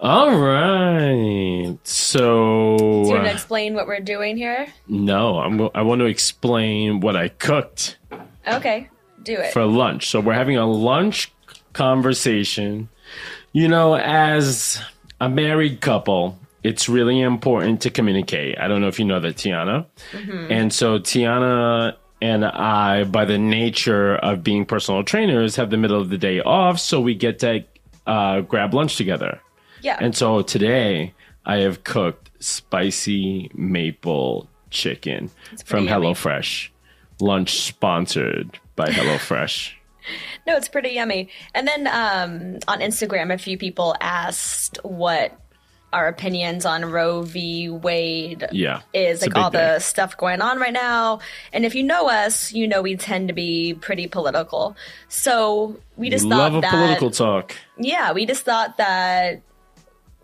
All right. So Do you want to explain what we're doing here? no, I'm. I want to explain what I cooked Okay, do it. for lunch. So we're having a lunch conversation. You know, as a married couple, it's really important to communicate. I don't know if you know that, Tiana. And so Tiana and I, by the nature of being personal trainers, have the middle of the day off, so we get to uh, grab lunch together. Yeah. And so today I have cooked spicy maple chicken from yummy. HelloFresh. Lunch sponsored by HelloFresh. No, it's pretty yummy. And then um, on Instagram, a few people asked what our opinions on Roe v. Wade Yeah. is, like all big the stuff going on right now. And if you know us, you know we tend to be pretty political. So we just thought Love that political talk. yeah, we just thought that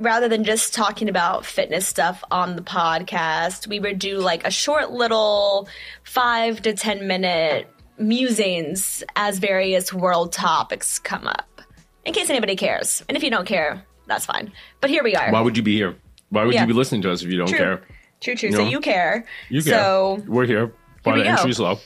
rather than just talking about fitness stuff on the podcast, we would do like a short little five to 10 minute musings as various world topics come up, in case anybody cares. And if you don't care, that's fine. But here we are. Why would you be here? Why would Yeah. you be listening to us if you don't True. care? True, true. No. So you care. You care. So We're here. Bar we go. entry is low.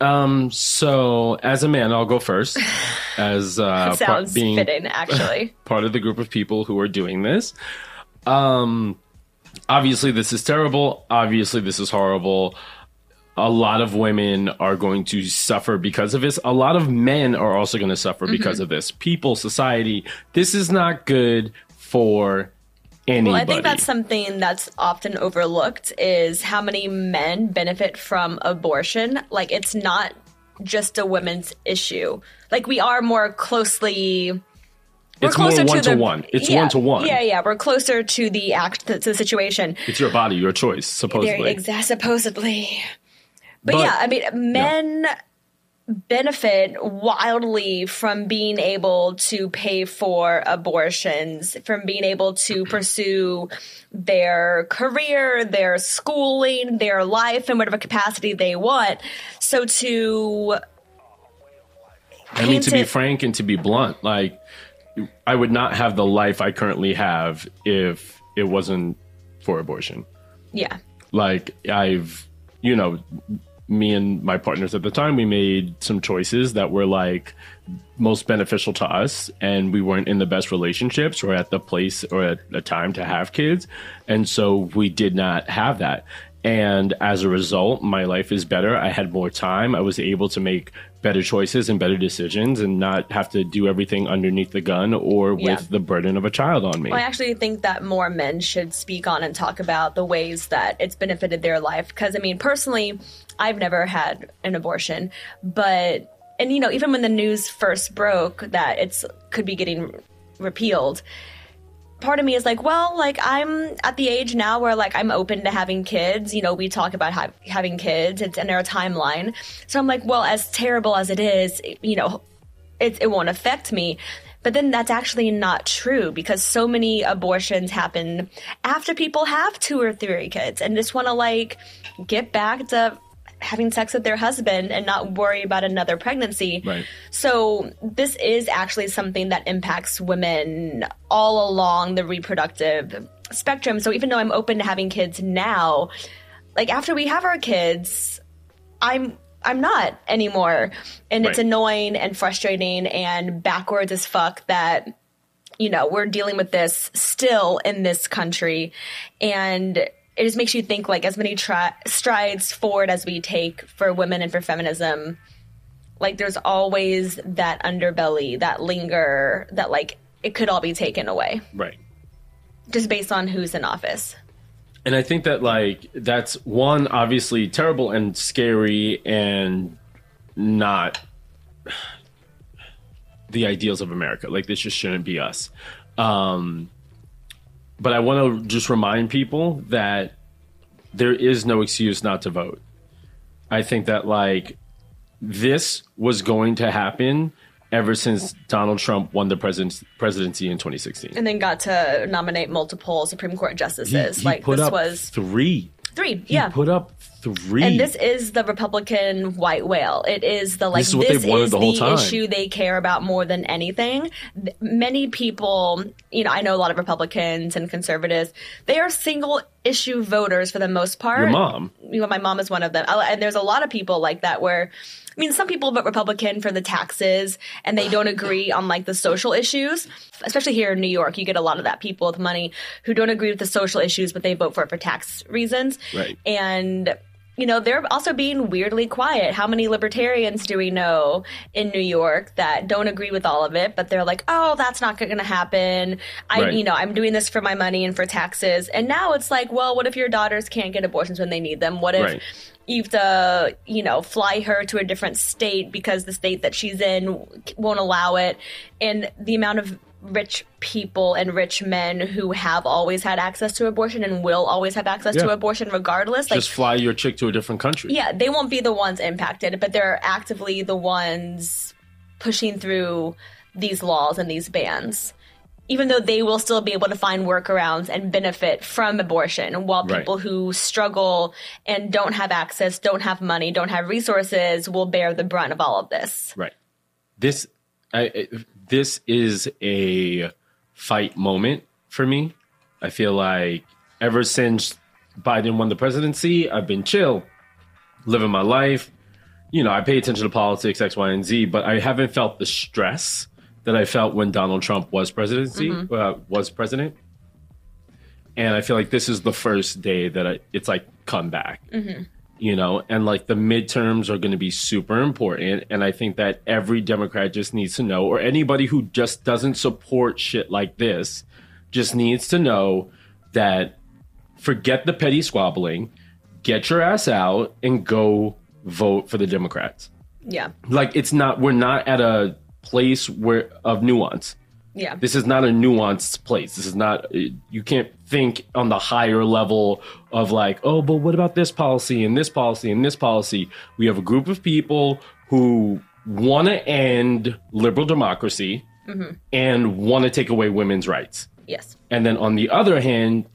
Um. So, as a man, I'll go first. As uh, part- being fitting, actually. part of the group of people who are doing this. Um, obviously, this is terrible. Obviously, this is horrible. A lot of women are going to suffer because of this. A lot of men are also going to suffer because of this. People, society, this is not good for anybody. Well, I think that's something that's often overlooked is how many men benefit from abortion. Like it's not just a women's issue. Like we are more closely we're It's more one to the- one. It's yeah, one to one. Yeah, yeah. We're closer to the act to the situation. it's your body, your choice, supposedly. exa- supposedly. But, But- yeah, I mean, men benefit wildly from being able to pay for abortions, from being able to pursue their career, their schooling, their life in whatever capacity they want. So to I mean, to be frank and to be blunt, like I would not have the life I currently have if it wasn't for abortion. yeah. Like I've, you know, me and my partners at the time, we made some choices that were like most beneficial to us, and we weren't in the best relationships or at the place or at the time to have kids, and so we did not have that. And as a result, my life is better. I had more time. I was able to make better choices and better decisions and not have to do everything underneath the gun or with Yeah. the burden of a child on me. Well, I actually think that more men should speak on and talk about the ways that it's benefited their life. Because, I mean, personally, I've never had an abortion, but, and you know, even when the news first broke that it's could be getting repealed, part of me is like, well, like I'm at the age now where like I'm open to having kids. You know, we talk about ha- having kids. It's in our timeline. So I'm like, well, as terrible as it is, you know, it, it won't affect me. But then that's actually not true because so many abortions happen after people have two or three kids and just want to like get back to having sex with their husband and not worry about another pregnancy. Right. So this is actually something that impacts women all along the reproductive spectrum. So even though I'm open to having kids now, like after we have our kids, I'm I'm not anymore. And it's annoying and frustrating and backwards as fuck that you know, we're dealing with this still in this country and it just makes you think like as many tri- strides forward as we take for women and for feminism like there's always that underbelly that linger that like it could all be taken away right. just based on who's in office And I think that like that's one obviously terrible and scary and not the ideals of America. Like this just shouldn't be us. Um but I want to just remind people that there is no excuse not to vote. I think that like this was going to happen ever since Donald Trump won the president presidency in 2016. and then got to nominate multiple supreme court justices He like put this was three three he yeah put up three. And this is the Republican white whale. It is the like This is what this wanted is the whole time. issue they care about more than anything. Many people, you know, I know a lot of Republicans and conservatives. They are single issue voters for the most part. Your mom. You know, my mom is one of them. And there's a lot of people like that where I mean, some people vote Republican for the taxes and they don't agree on like the social issues. Especially here in New York, you get a lot of that people with money who don't agree with the social issues, but they vote for it for tax reasons. Right. And you know, they're also being weirdly quiet. How many libertarians do we know in New York that don't agree with all of it, but they're like, "Oh, that's not going to happen. I, Right. you know, I'm doing this for my money and for taxes." And now it's like, "Well, what if your daughters can't get abortions when they need them? What if Right. you have to, uh, you know, fly her to a different state because the state that she's in won't allow it?" And the amount of rich people and rich men who have always had access to abortion and will always have access to abortion regardless like Just fly your chick to a different country. yeah, they won't be the ones impacted, but they're actively the ones pushing through these laws and these bans. Even though they will still be able to find workarounds and benefit from abortion, while Right. people who struggle and don't have access, don't have money, don't have resources will bear the brunt of all of this. Right. This I- this is a fight moment for me. I feel like ever since Biden won the presidency, I've been chill, living my life. You know, I pay attention to politics, X, Y, and Z, but I haven't felt the stress that I felt when Donald Trump was presidency uh, was president. And I feel like this is the first day that I, it's like come back you know, and like the midterms are going to be super important. And I think that every Democrat just needs to know, or anybody who just doesn't support shit like this, just needs to know that forget the petty squabbling, get your ass out and go vote for the Democrats. Yeah. Like it's not, we're not at a place where of nuance. Yeah. This is not a nuanced place. This is not, uh, you can't think on the higher level of like, oh, but what about this policy and this policy and this policy? We have a group of people who want to end liberal democracy mm-hmm. and want to take away women's rights. yes. And then on the other hand,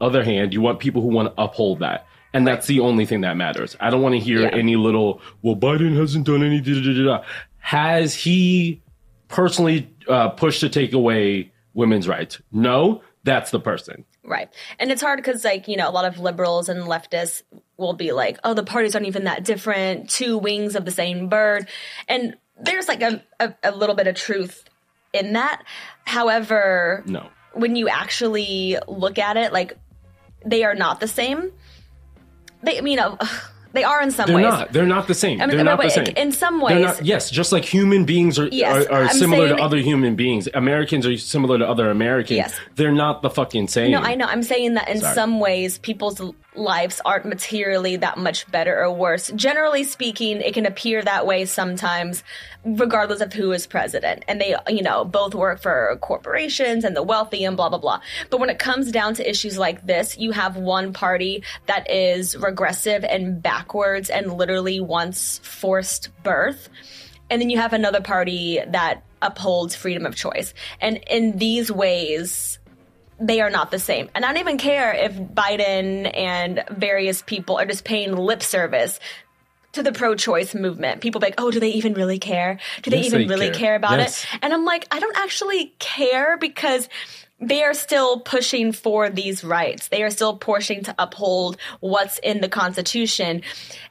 other hand, you want people who want to uphold that. And that's the only thing that matters. I don't want to hear Yeah. any little, well, Biden hasn't done any da, da, da. Has he personally uh, pushed to take away women's rights? No, that's the person. Right. And it's hard because, like, you know, a lot of liberals and leftists will be like, oh, the parties aren't even that different, two wings of the same bird. And there's like a, a, a little bit of truth in that. However, No. when you actually look at it, like, they are not the same. They, you know, they are in some They're ways. not. They're not the same. I mean, They're not the same. In some ways, not, yes, just like human beings are Yes, are, are I'm similar to other human beings. Americans are similar to other Americans. Yes. They're not the fucking same. No, I know. I'm saying that in Sorry. some ways, people's lives aren't materially that much better or worse. Generally speaking, it can appear that way sometimes, regardless of who is president. And they, you know, both work for corporations and the wealthy and blah, blah, blah. But when it comes down to issues like this, you have one party that is regressive and backwards and literally wants forced birth. And then you have another party that upholds freedom of choice. And in these ways, they are not the same. And I don't even care if Biden and various people are just paying lip service to the pro choice movement. People be like, oh, do they even really care? Do they Yes, even they really care. care, about Yes. it? And I'm like, I don't actually care because they are still pushing for these rights. They are still pushing to uphold what's in the Constitution.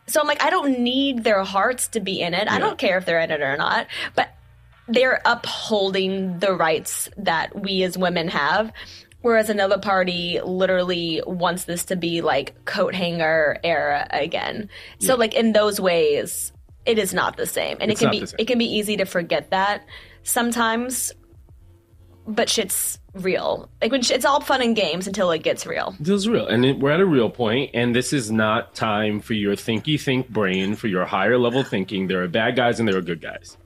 So I'm like, I don't need their hearts to be in it. I don't care if they're in it or not. But they're upholding the rights that we as women have. Whereas another party literally wants this to be like coat hanger era again. So like in those ways, it is not the same. And It's it can be it can be easy to forget that sometimes. But shit's real. Like when sh- it's all fun and games until it gets real. Is real, and it, we're at a real point, and this is not time for your thinky think brain for your higher level thinking. There are bad guys and there are good guys,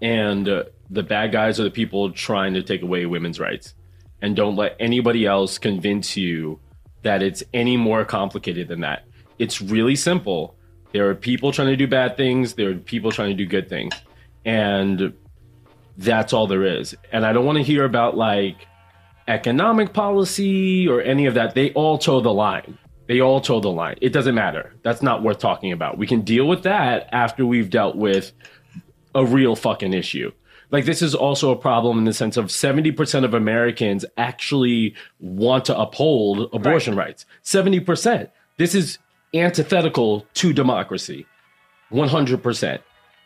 and uh, the bad guys are the people trying to take away women's rights, and don't let anybody else convince you that it's any more complicated than that. It's really simple. There are people trying to do bad things. There are people trying to do good things, and that's all there is. And I don't want to hear about like economic policy or any of that. They all toe the line. They all toe the line. It doesn't matter. That's not worth talking about. We can deal with that after we've dealt with a real fucking issue. Like this is also a problem in the sense of 70% of Americans actually want to uphold abortion Right. rights. 70%. This is antithetical to democracy. 100%.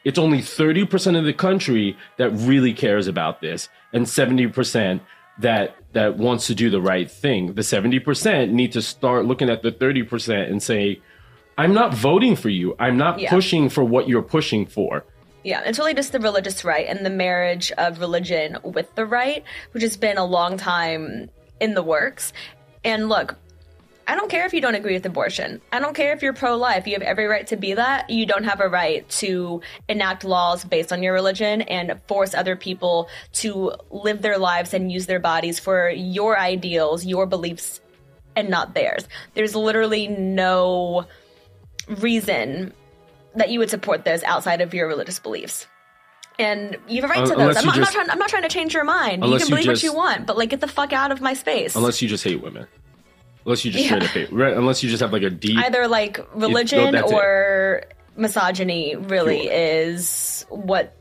It's only 30% of the country that really cares about this and 70% that that wants to do the right thing. The 70% need to start looking at the 30% and say I'm not voting for you. I'm not Yeah. pushing for what you're pushing for. Yeah, it's really just the religious right and the marriage of religion with the right, which has been a long time in the works. And look, I don't care if you don't agree with abortion. I don't care if you're pro life. You have every right to be that. You don't have a right to enact laws based on your religion and force other people to live their lives and use their bodies for your ideals, your beliefs, and not theirs. There's literally no reason that you would support this outside of your religious beliefs. And you have a right Un- to uh, those. I'm you not, I'm, not trying, I'm not trying to change your mind. You can you believe just- what you want, but like get the fuck out of my space. Unless you just hate women. Unless you just Yeah. straight up hate. Right? Unless you just have like a deep. Either like religion it. or misogyny really Sure. is what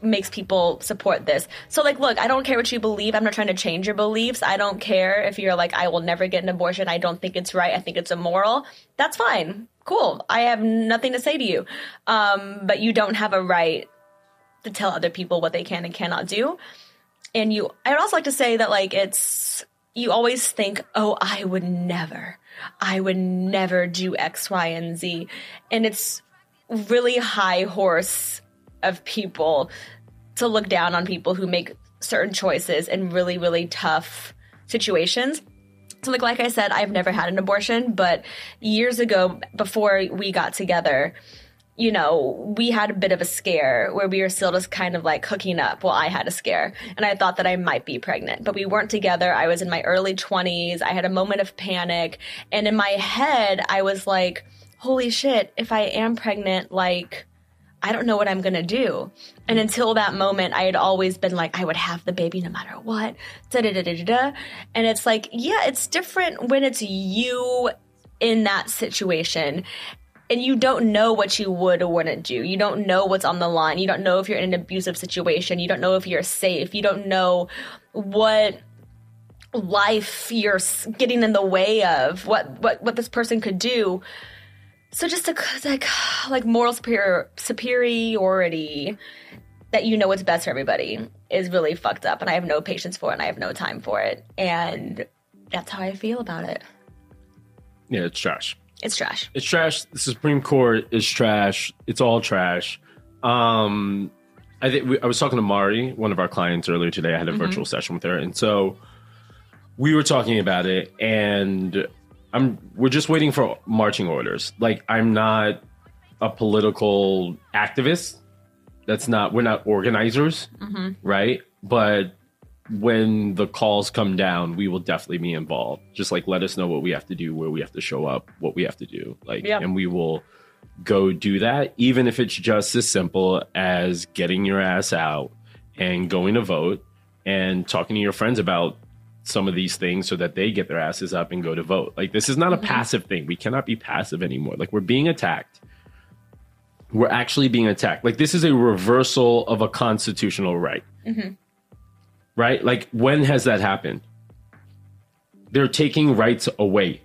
makes people support this. So like look, I don't care what you believe. I'm not trying to change your beliefs. I don't care if you're like I will never get an abortion. I don't think it's right. I think it's immoral. That's fine. Cool. I have nothing to say to you. Um but you don't have a right to tell other people what they can and cannot do. And you I would also like to say that like it's you always think, "Oh, I would never. I would never do X, Y, and Z." And it's really high horse of people to look down on people who make certain choices in really really tough situations. So like like I said, I've never had an abortion, but years ago before we got together, you know, we had a bit of a scare where we were still just kind of like hooking up. Well, I had a scare and I thought that I might be pregnant, but we weren't together. I was in my early 20s. I had a moment of panic. And in my head, I was like, holy shit, if I am pregnant, like, I don't know what I'm gonna do. And mm. until that moment, I had always been like, I would have the baby no matter what. Da da da da da. da. And it's like, yeah, it's different when it's you in that situation and you don't know what you would or wouldn't do. You don't know what's on the line. You don't know if you're in an abusive situation. You don't know if you're safe. You don't know what life you're getting in the way of. What what what this person could do. So just a like like moral superior superiority that you know what's best for everybody is really fucked up, and I have no patience for it, and I have no time for it, and that's how I feel about it. yeah, it's trash. It's trash. It's trash. The Supreme Court is trash. It's all trash. Um, I think we, I was talking to Mari, one of our clients, earlier today. I had a virtual session with her, and so we were talking about it. And I'm we're just waiting for marching orders. Like I'm not a political activist. That's not we're not organizers, mm-hmm. right? But when the calls come down, we will definitely be involved. Just like let us know what we have to do, where we have to show up, what we have to do. Like Yeah. and we will go do that, even if it's just as simple as getting your ass out and going to vote and talking to your friends about some of these things so that they get their asses up and go to vote. Like this is not a mm-hmm. passive thing. We cannot be passive anymore. Like we're being attacked. We're actually being attacked. Like this is a reversal of a constitutional right. Mm-hmm. Right? Like when has that happened? They're taking rights away.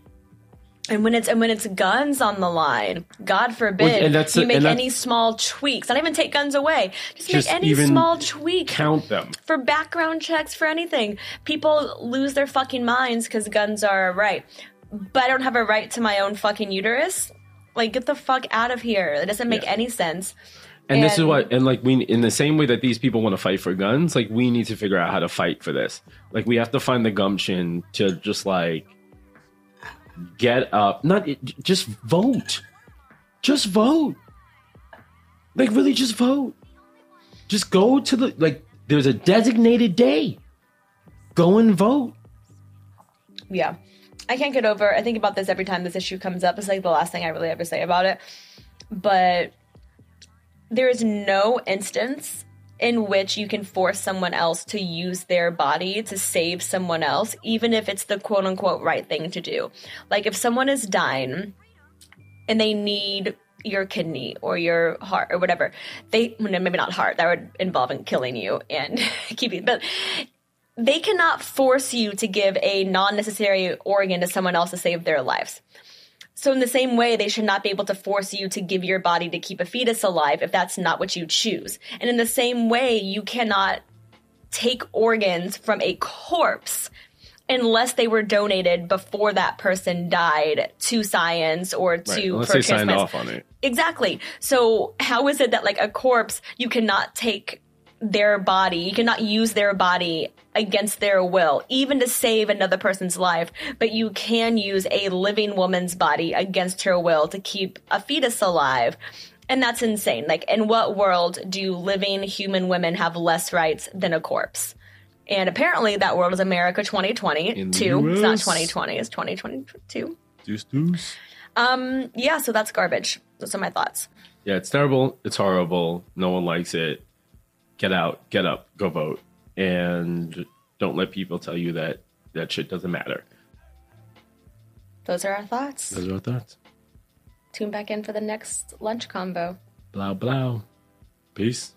And when it's and when it's guns on the line, God forbid Well, you make any small tweaks. Not even take guns away. Just, Just make any small tweak Count them. for background checks for anything. People lose their fucking minds because guns are a right. But I don't have a right to my own fucking uterus. Like get the fuck out of here. It doesn't make Yeah. any sense. And, this is what, and like we, in the same way that these people want to fight for guns, like we need to figure out how to fight for this. Like we have to find the gumption to just like get up, not just vote, just vote. Like really, just vote. Just go to the like. There's a designated day. Go and vote. Yeah. I can't get over I think about this every time this issue comes up. It's like the last thing I really ever say about it. But there is no instance in which you can force someone else to use their body to save someone else, even if it's the quote unquote right thing to do. Like if someone is dying and they need your kidney or your heart or whatever, they maybe not heart, that would involve in killing you and keeping, but they cannot force you to give a non necessary organ to someone else to save their lives. So, in the same way, they should not be able to force you to give your body to keep a fetus alive if that's not what you choose. And in the same way, you cannot take organs from a corpse unless they were donated before that person died to science or to Right, unless for they signed off on it. Exactly. So how is it that like a corpse you cannot take their body, you cannot use their body against their will, even to save another person's life, but you can use a living woman's body against her will to keep a fetus alive. And that's insane. Like, in what world do living human women have less rights than a corpse? And apparently, that world is America 2022. In It's not 2020, it's 2022. Deuce, deuce. Um, yeah, so that's garbage. Those are my thoughts. Yeah, it's terrible. It's horrible. No one likes it. Get out, get up, go vote, and don't let people tell you that that shit doesn't matter. Those are our thoughts. Those are our thoughts. Tune back in for the next lunch combo. Blah, blah. Peace.